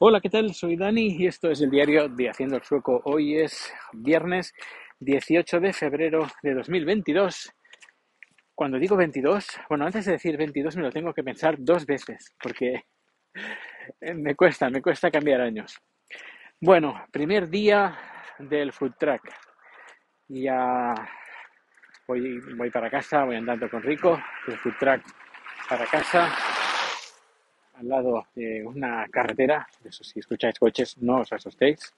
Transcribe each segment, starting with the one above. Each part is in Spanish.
Hola, ¿qué tal? Soy Dani y esto es el diario de Haciendo el Sueco. Hoy es viernes 18 de febrero de 2022. Cuando digo 22, bueno, antes de decir 22 me lo tengo que pensar dos veces porque me cuesta, me cuesta cambiar años. Bueno, primer día del food track. Ya voy, voy para casa, voy andando con Rico, el food track para casa al lado de una carretera. Eso si escucháis coches, no os asustéis.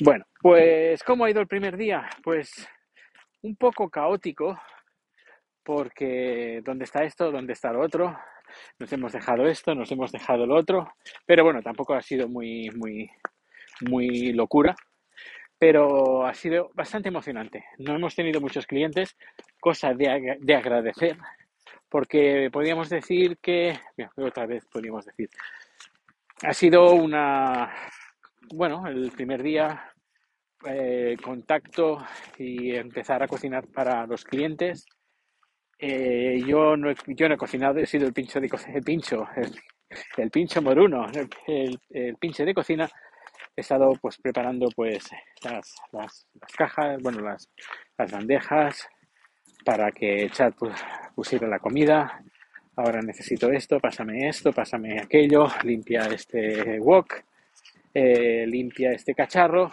Bueno, pues ¿cómo ha ido el primer día? Pues un poco caótico, porque ¿dónde está esto? ¿Dónde está lo otro? Nos hemos dejado esto, nos hemos dejado lo otro, pero bueno, tampoco ha sido muy, muy, muy locura, pero ha sido bastante emocionante. No hemos tenido muchos clientes, cosa de, de agradecer, porque podríamos decir que, otra vez podríamos decir, ha sido una, bueno, el primer día eh, contacto y empezar a cocinar para los clientes. Eh, yo, no, yo no he cocinado, he sido el pincho de el pincho, el, pincho moruno, el, el, pinche de cocina. He estado pues preparando pues las, las, las cajas, bueno, las, las bandejas, para que Chad pusiera la comida. Ahora necesito esto, pásame esto, pásame aquello, limpia este wok, eh, limpia este cacharro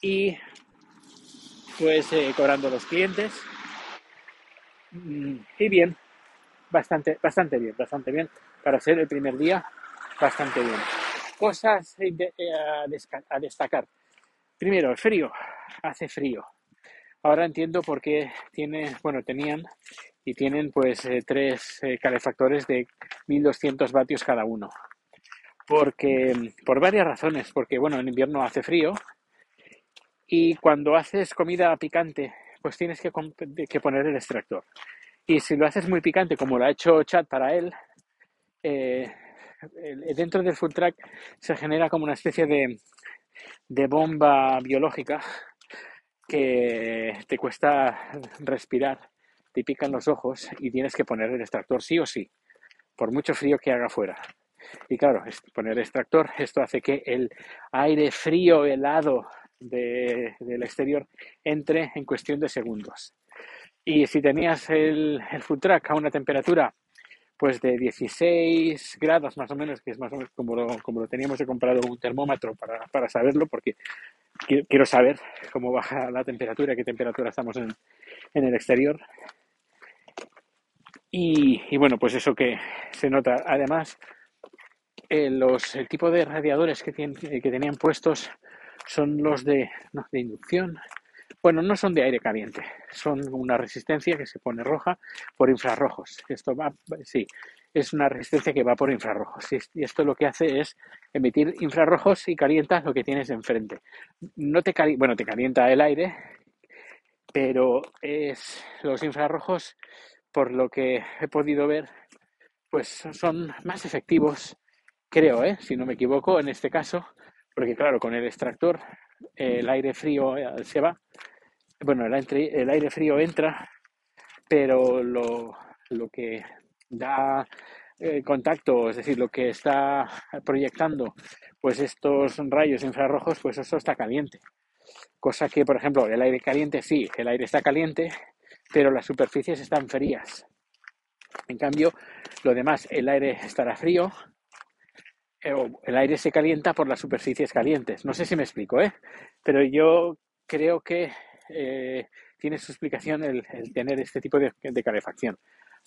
y pues eh, cobrando los clientes. Mm, y bien, bastante, bastante bien, bastante bien. Para ser el primer día, bastante bien. Cosas a destacar. Primero, el frío. Hace frío. Ahora entiendo por qué tiene, bueno, tenían y tienen pues eh, tres eh, calefactores de 1200 vatios cada uno. Porque, por varias razones, porque bueno, en invierno hace frío y cuando haces comida picante, pues tienes que, poner el extractor. Y si lo haces muy picante, como lo ha hecho Chad para él, eh, dentro del full track se genera como una especie de bomba biológica que te cuesta respirar, te pican los ojos y tienes que poner el extractor sí o sí, por mucho frío que haga fuera. Y claro, poner extractor, esto hace que el aire frío, helado del exterior entre en cuestión de segundos. Y si tenías el, el food truck a una temperatura pues de 16 grados más o menos, que es más o menos como lo, como lo teníamos, he comprado un termómetro para, para saberlo, porque quiero saber cómo baja la temperatura, qué temperatura estamos en, el exterior. Y, bueno, pues eso que se nota. Además, eh, los, el tipo de radiadores que, tienen, que tenían puestos son los de, de inducción. Bueno, no son de aire caliente, son una resistencia que se pone roja por infrarrojos. Esto va, sí, es una resistencia que va por infrarrojos. Y esto lo que hace es emitir infrarrojos y calienta lo que tienes enfrente. No te bueno, te calienta el aire, pero es los infrarrojos, por lo que he podido ver, pues son más efectivos, creo, ¿eh? si no me equivoco, en este caso, porque claro, con el extractor el aire frío eh, se va, bueno, el aire, frío entra, pero lo, lo que da eh, contacto, es decir, lo que está proyectando pues estos rayos infrarrojos, pues eso está caliente. Cosa que, por ejemplo, el aire caliente, sí, el aire está caliente, pero las superficies están frías. En cambio, lo demás, el aire estará frío, el aire se calienta por las superficies calientes. No sé si me explico, ¿eh? Pero yo creo que eh, tiene su explicación el, tener este tipo de, de calefacción.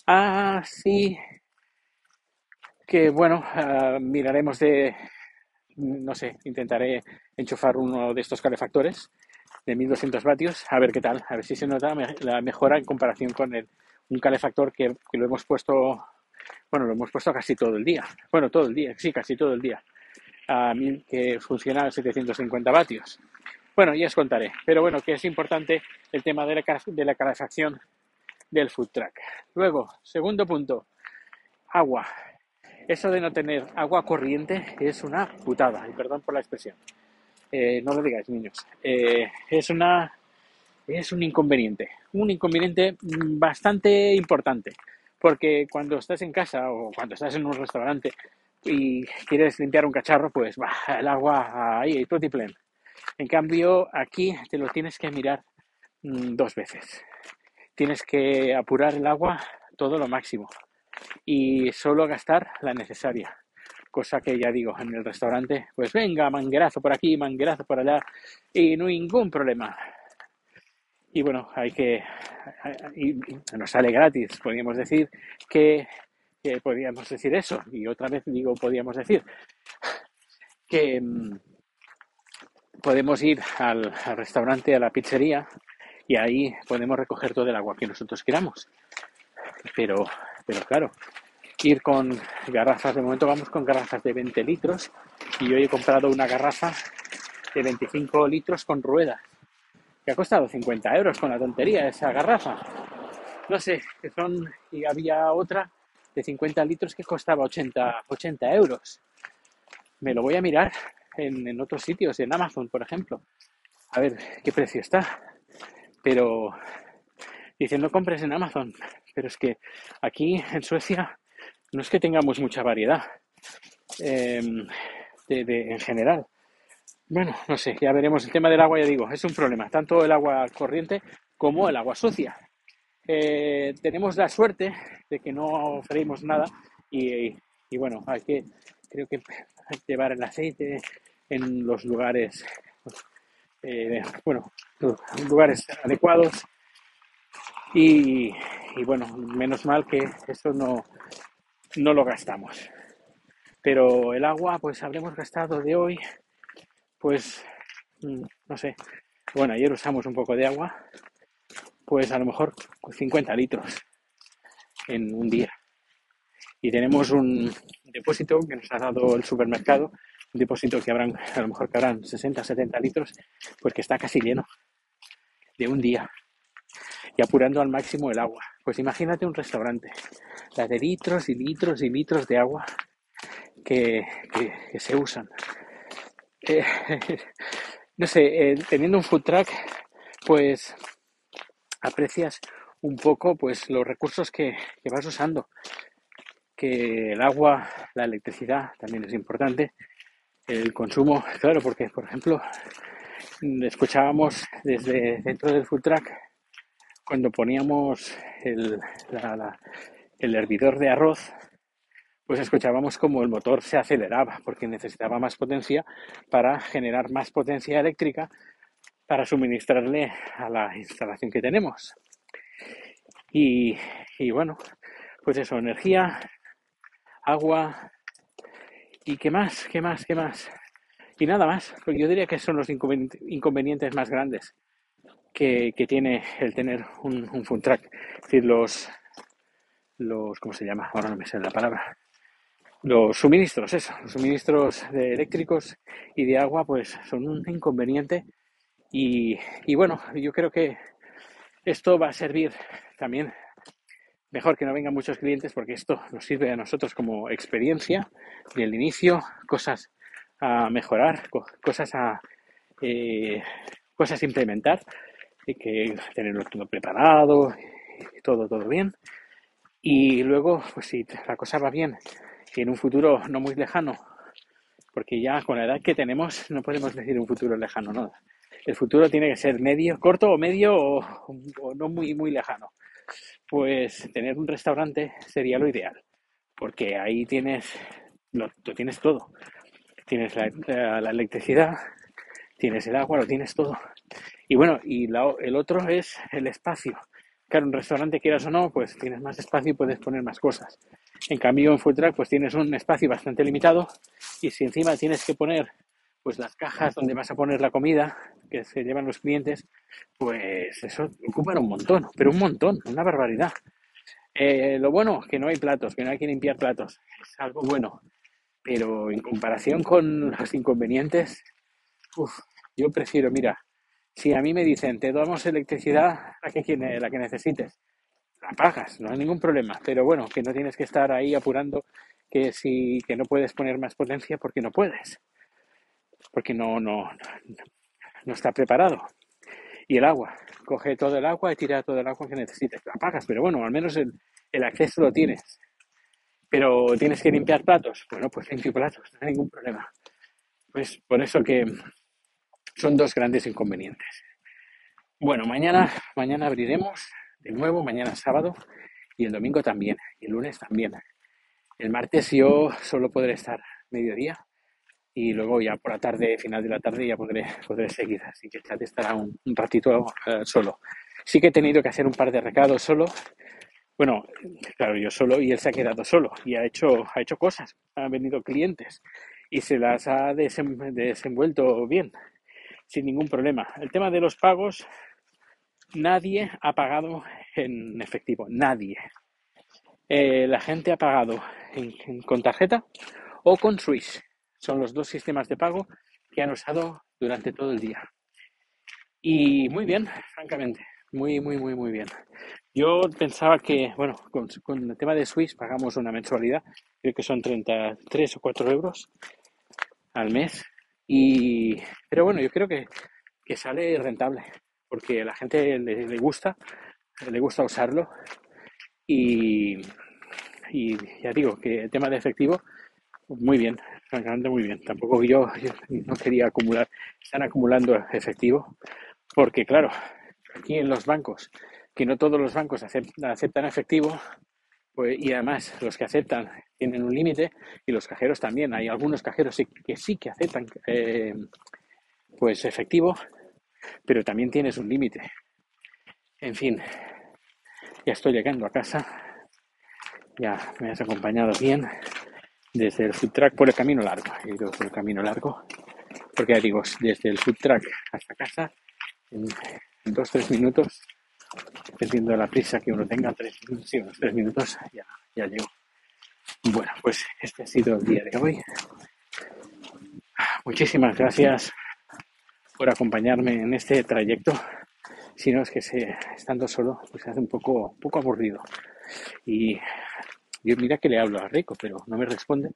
Así que bueno, ah, miraremos de, no sé, intentaré enchufar uno de estos calefactores de 1200 vatios, a ver qué tal, a ver si se nota la mejora en comparación con el, un calefactor que, lo hemos puesto, bueno, lo hemos puesto casi todo el día, bueno, todo el día, sí, casi todo el día, a que funciona a 750 vatios. Bueno, ya os contaré, pero bueno, que es importante el tema de la, de la calefacción del food truck. Luego, segundo punto, agua. Eso de no tener agua corriente es una putada, y perdón por la expresión. Eh, no lo digáis, niños. Eh, es una es un inconveniente, un inconveniente bastante importante, porque cuando estás en casa o cuando estás en un restaurante, y quieres limpiar un cacharro, pues va, el agua ahí, pleno. En cambio, aquí te lo tienes que mirar mm, dos veces. Tienes que apurar el agua todo lo máximo y solo gastar la necesaria. Cosa que ya digo, en el restaurante, pues venga, manguerazo por aquí, manguerazo por allá y no hay ningún problema. Y bueno, hay que, nos sale gratis, podríamos decir que, que podríamos decir eso. Y otra vez digo, podríamos decir que mm, podemos ir al, restaurante, a la pizzería, y ahí podemos recoger todo el agua que nosotros queramos. Pero, pero claro, ir con garrafas, de momento vamos con garrafas de 20 litros y hoy he comprado una garrafa de 25 litros con ruedas, que ha costado 50 euros con la tontería esa garrafa. No sé, que son, y había otra de 50 litros que costaba 80, 80 euros. Me lo voy a mirar en, otros sitios, en Amazon, por ejemplo. A ver qué precio está. Pero dicen, no compres en Amazon. Pero es que aquí en Suecia no es que tengamos mucha variedad em, de, en general. Bueno, no sé, ya veremos. El tema del agua, ya digo, es un problema. Tanto el agua corriente como el agua sucia. Eh, tenemos la suerte de que no freímos nada y, y bueno, hay que, creo que llevar el aceite en los lugares, eh, bueno, lugares adecuados. Y, bueno, menos mal que eso no, no lo gastamos. Pero el agua, pues habremos gastado de hoy, pues, mm, no sé, bueno, ayer usamos un poco de agua, pues a lo mejor 50 litros en un día. Y tenemos un depósito que nos ha dado el supermercado un depósito que habrán, a lo mejor que habrán 60, 70 litros, pues que está casi lleno de un día y apurando al máximo el agua. Pues imagínate un restaurante, la de litros y litros y litros de agua que, se usan. No sé, eh, teniendo un food truck, pues aprecias un poco pues los recursos que, vas usando. Que el agua, la electricidad también es importante. El consumo, claro, porque por ejemplo escuchábamos desde dentro del food truck cuando poníamos el, el hervidor de arroz, pues escuchábamos como el motor se aceleraba porque necesitaba más potencia para generar más potencia eléctrica para suministrarle a la instalación que tenemos. Y, y bueno, pues eso, energía, agua, ¿Y qué más? ¿Qué más? ¿Qué más? Y nada más, porque yo diría que son los inconvenientes más grandes que, tiene el tener un, un. Es decir, los, los, ¿cómo se llama? Ahora no me sé la palabra. Los suministros, eso, los suministros de eléctricos y de agua, pues son un inconveniente. Y, y bueno, yo creo que esto va a servir también mejor que no vengan muchos clientes porque esto nos sirve a nosotros como experiencia del inicio, cosas a mejorar, cosas a eh, cosas a implementar y que tenerlo todo preparado todo todo bien y luego pues si la cosa va bien y en un futuro no muy lejano porque ya con la edad que tenemos no podemos decir un futuro lejano no el futuro tiene que ser medio corto o medio o, no muy muy lejano pues tener un restaurante sería lo ideal, porque ahí tienes, lo, tienes todo. Tienes la, electricidad, tienes el agua, lo tienes todo. Y bueno, y el otro es el espacio. Claro, un restaurante, quieras o no, pues tienes más espacio y puedes poner más cosas. En cambio, en food truck, pues tienes un espacio bastante limitado y si encima tienes que poner pues las cajas donde vas a poner la comida que se llevan los clientes, pues eso ocupa un montón, pero un montón, una barbaridad. Eh, lo bueno, que no hay platos, que no hay que limpiar platos, es algo bueno, pero en comparación con los inconvenientes, yo prefiero, mira, si a mí me dicen, te damos electricidad la que, la que necesites, la no hay ningún problema, pero bueno, que no tienes que estar ahí apurando que si que no puedes poner más potencia porque no puedes porque no, no, no está preparado. Y el agua, coge todo el agua y tira todo el agua que necesites. La pagas, pero bueno, al menos el, acceso lo tienes. Pero tienes que limpiar platos. Bueno, pues limpio platos, no hay ningún problema. Pues por eso que son dos grandes inconvenientes. Bueno, mañana, mañana abriremos de nuevo, mañana sábado y el domingo también, y el lunes también. El martes yo solo podré estar mediodía y luego ya por la tarde, final de la tarde, ya podré, podré seguir. Así que chat estará un, ratito eh, solo. Sí que he tenido que hacer un par de recados solo. Bueno, claro, yo solo y él se ha quedado solo y ha hecho, ha hecho cosas. Han venido clientes y se las ha desenvuelto bien, sin ningún problema. El tema de los pagos, nadie ha pagado en efectivo, nadie. Eh, la gente ha pagado con tarjeta o con Swiss. Son los dos sistemas de pago que han usado durante todo el día. Y muy bien, francamente, muy, muy, muy, muy bien. Yo pensaba que, bueno, con, el tema de Swiss pagamos una mensualidad, creo que son 33 o 4 euros al mes. Y, pero bueno, yo creo que, que sale rentable, porque a la gente le, gusta, le gusta usarlo. Y, ya digo que el tema de efectivo, muy bien, francamente muy bien. Tampoco yo, yo no quería acumular, están acumulando efectivo, porque claro, aquí en los bancos, que no todos los bancos aceptan efectivo, pues, y además los que aceptan tienen un límite y los cajeros también. Hay algunos cajeros que sí que aceptan eh, pues efectivo, pero también tienes un límite. En fin, ya estoy llegando a casa. Ya me has acompañado bien desde el food track por el camino largo. He ido por el camino largo, porque ya digo, desde el food track hasta casa, en, dos, tres minutos, dependiendo de la prisa que uno tenga, tres, tres minutos, ya, ya llego. Bueno, pues este ha sido el día de hoy. Muchísimas gracias por acompañarme en este trayecto. Si no es que estando solo, pues se hace un poco, poco aburrido. Y mira que le hablo a Rico, pero no me responde.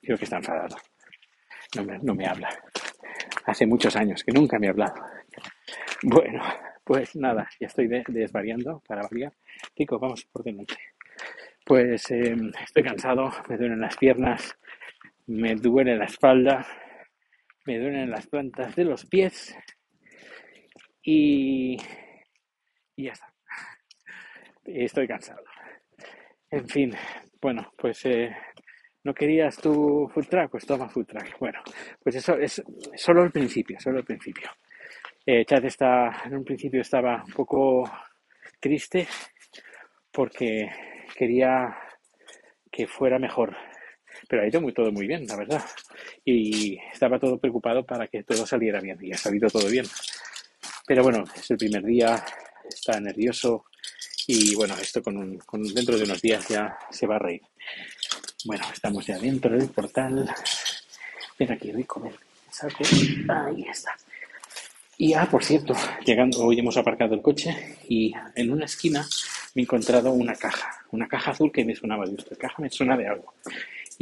Creo que está enfadado. No me, no me habla. Hace muchos años que nunca me ha hablado. Bueno, pues nada, ya estoy desvariando para variar. Rico, vamos por delante. Pues em, estoy cansado, me duelen las piernas, me duele la espalda, me duelen las plantas de los pies y, ya está. Estoy cansado. En fin, bueno, pues eh, no querías tu food track, pues toma food track. Bueno, pues eso es solo el principio, solo el principio. Eh, Chad está, en un principio estaba un poco triste porque quería que fuera mejor. Pero ha ido muy, todo muy bien, la verdad. Y estaba todo preocupado para que todo saliera bien. Y ha salido todo bien. Pero bueno, es el primer día, está nervioso. Y bueno, esto con, dentro de unos días ya se va a reír. Bueno, estamos ya dentro del portal. Ven aquí, rico, ven. Saco. Ahí está. Y, ah, por cierto, llegando, hoy hemos aparcado el coche y en una esquina me he encontrado una caja, una caja azul que me sonaba de esta caja, me suena de algo.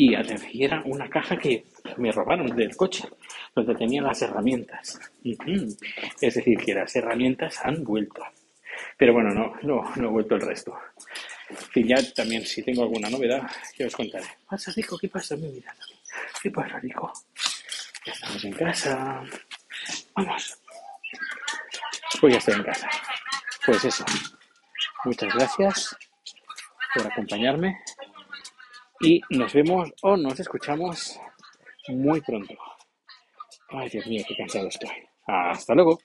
Y era una caja que me robaron del coche, donde tenía las herramientas. Es decir, que las herramientas han vuelto. Pero bueno, no, no, no he vuelto el resto. Y ya también, si tengo alguna novedad, ya os contaré. ¿Qué pasa, Rico? ¿Qué pasa? Me ¿Qué pasa, Rico? Ya estamos en casa. Vamos. Pues ya estoy en casa. Pues eso. Muchas gracias por acompañarme y nos vemos o nos escuchamos muy pronto. Ay, Dios mío, qué cansado estoy. Hasta luego.